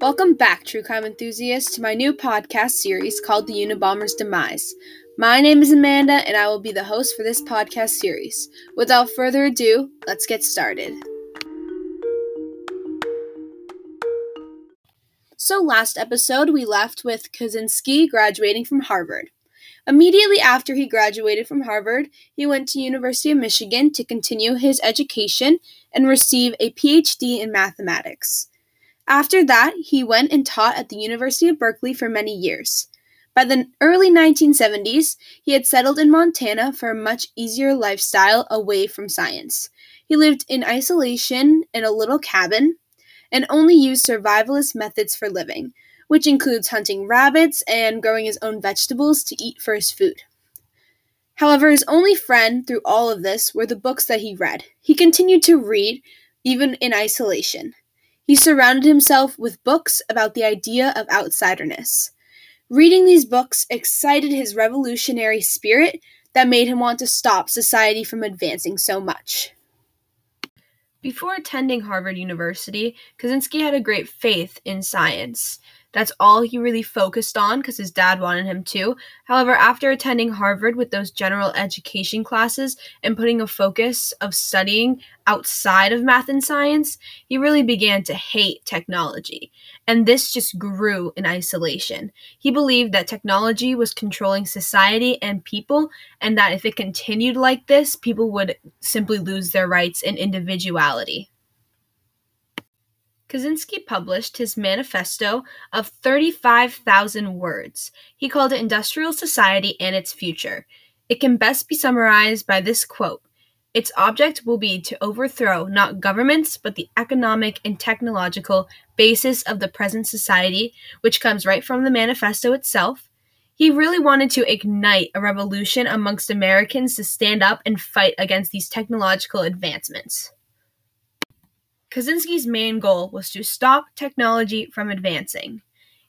Welcome back, true crime enthusiasts, to my new podcast series called The Unabomber's Demise. My name is Amanda, and I will be the host for this podcast series. Without further ado, let's get started. So, last episode, we left with Kaczynski graduating from Harvard. Immediately after he graduated from Harvard, he went to University of Michigan to continue his education and receive a PhD in mathematics. After that, he went and taught at the University of Berkeley for many years. By the early 1970s, he had settled in Montana for a much easier lifestyle away from science. He lived in isolation in a little cabin and only used survivalist methods for living, which includes hunting rabbits and growing his own vegetables to eat for his food. However, his only friend through all of this were the books that he read. He continued to read, even in isolation. He surrounded himself with books about the idea of outsiderness. Reading these books excited his revolutionary spirit that made him want to stop society from advancing so much. Before attending Harvard University, Kaczynski had a great faith in science. That's all he really focused on because his dad wanted him to. However, after attending Harvard with those general education classes and putting a focus of studying outside of math and science, he really began to hate technology. And this just grew in isolation. He believed that technology was controlling society and people, and that if it continued like this, people would simply lose their rights and individuality. Kaczynski published his manifesto of 35,000 words. He called it Industrial Society and Its Future. It can best be summarized by this quote Its object will be to overthrow not governments, but the economic and technological basis of the present society, which comes right from the manifesto itself. He really wanted to ignite a revolution amongst Americans to stand up and fight against these technological advancements. Kaczynski's main goal was to stop technology from advancing.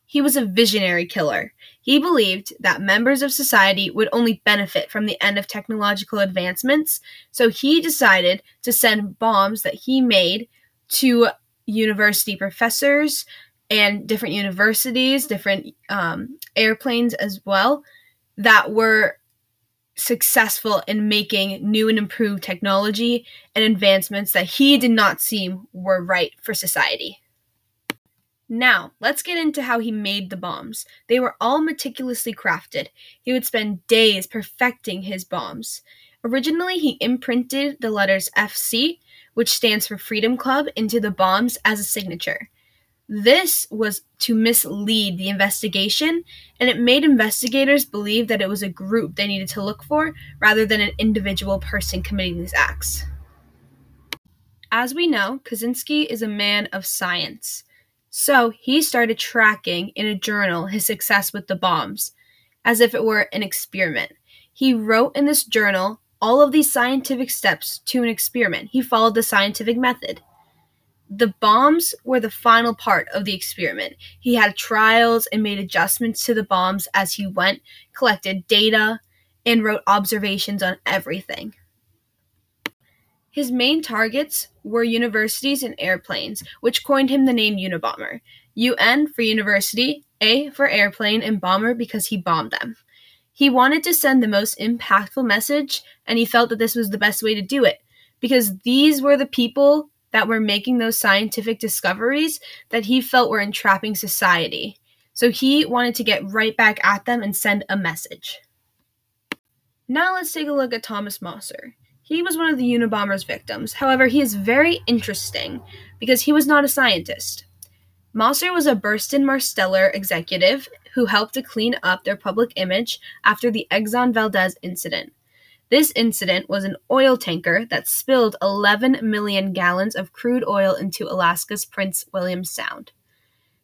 He was a visionary killer. He believed that members of society would only benefit from the end of technological advancements, so he decided to send bombs that he made to university professors and different universities, different um, airplanes as well, that were successful in making new and improved technology and advancements that he did not seem were right for society. Now, let's get into how he made the bombs. They were all meticulously crafted. He would spend days perfecting his bombs. Originally, he imprinted the letters FC, which stands for Freedom Club, into the bombs as a signature. This was to mislead the investigation, and it made investigators believe that it was a group they needed to look for rather than an individual person committing these acts. As we know, Kaczynski is a man of science, so he started tracking in a journal his success with the bombs, as if it were an experiment. He wrote in this journal all of these scientific steps to an experiment. He followed the scientific method the bombs were the final part of the experiment. He had trials and made adjustments to the bombs as he went, collected data, and wrote observations on everything. His main targets were universities and airplanes, which coined him the name Unabomber. UN for university, A for airplane, and bomber because he bombed them. He wanted to send the most impactful message, and he felt that this was the best way to do it because these were the people that were making those scientific discoveries that he felt were entrapping society. So he wanted to get right back at them and send a message. Now let's take a look at Thomas Mosser. He was one of the Unabomber's victims. However, he is very interesting because he was not a scientist. Mosser was a Burson Marsteller executive who helped to clean up their public image after the Exxon Valdez incident. This incident was an oil tanker that spilled 11 million gallons of crude oil into Alaska's Prince William Sound.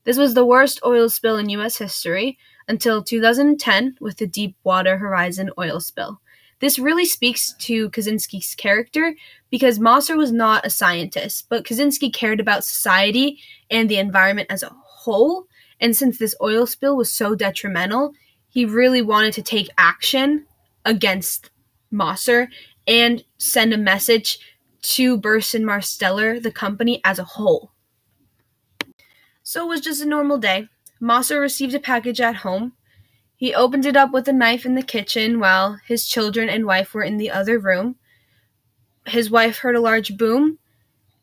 This was the worst oil spill in U.S. history until 2010 with the Deepwater Horizon oil spill. This really speaks to Kaczynski's character because Mosser was not a scientist, but Kaczynski cared about society and the environment as a whole. And since this oil spill was so detrimental, he really wanted to take action against Mosser and send a message to Burson Marsteller, the company as a whole. So it was just a normal day. Mosser received a package at home. He opened it up with a knife in the kitchen while his children and wife were in the other room. His wife heard a large boom,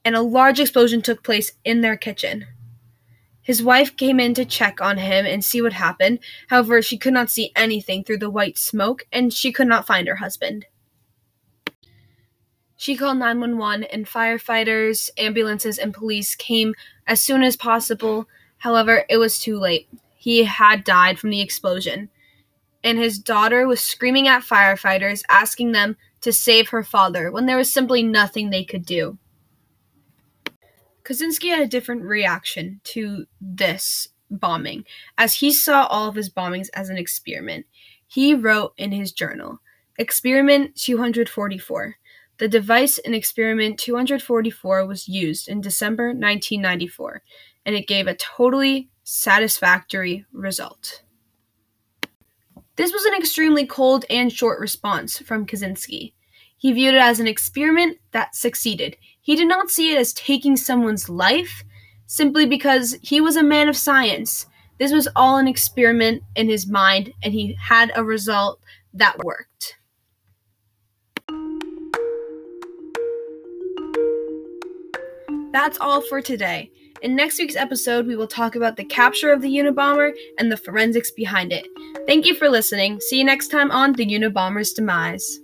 and a large explosion took place in their kitchen. His wife came in to check on him and see what happened. However, she could not see anything through the white smoke and she could not find her husband. She called 911 and firefighters, ambulances, and police came as soon as possible. However, it was too late. He had died from the explosion. And his daughter was screaming at firefighters, asking them to save her father when there was simply nothing they could do. Kaczynski had a different reaction to this bombing, as he saw all of his bombings as an experiment. He wrote in his journal, Experiment 244. The device in Experiment 244 was used in December 1994, and it gave a totally satisfactory result. This was an extremely cold and short response from Kaczynski. He viewed it as an experiment that succeeded. He did not see it as taking someone's life simply because he was a man of science. This was all an experiment in his mind, and he had a result that worked. That's all for today. In next week's episode, we will talk about the capture of the Unabomber and the forensics behind it. Thank you for listening. See you next time on The Unabomber's Demise.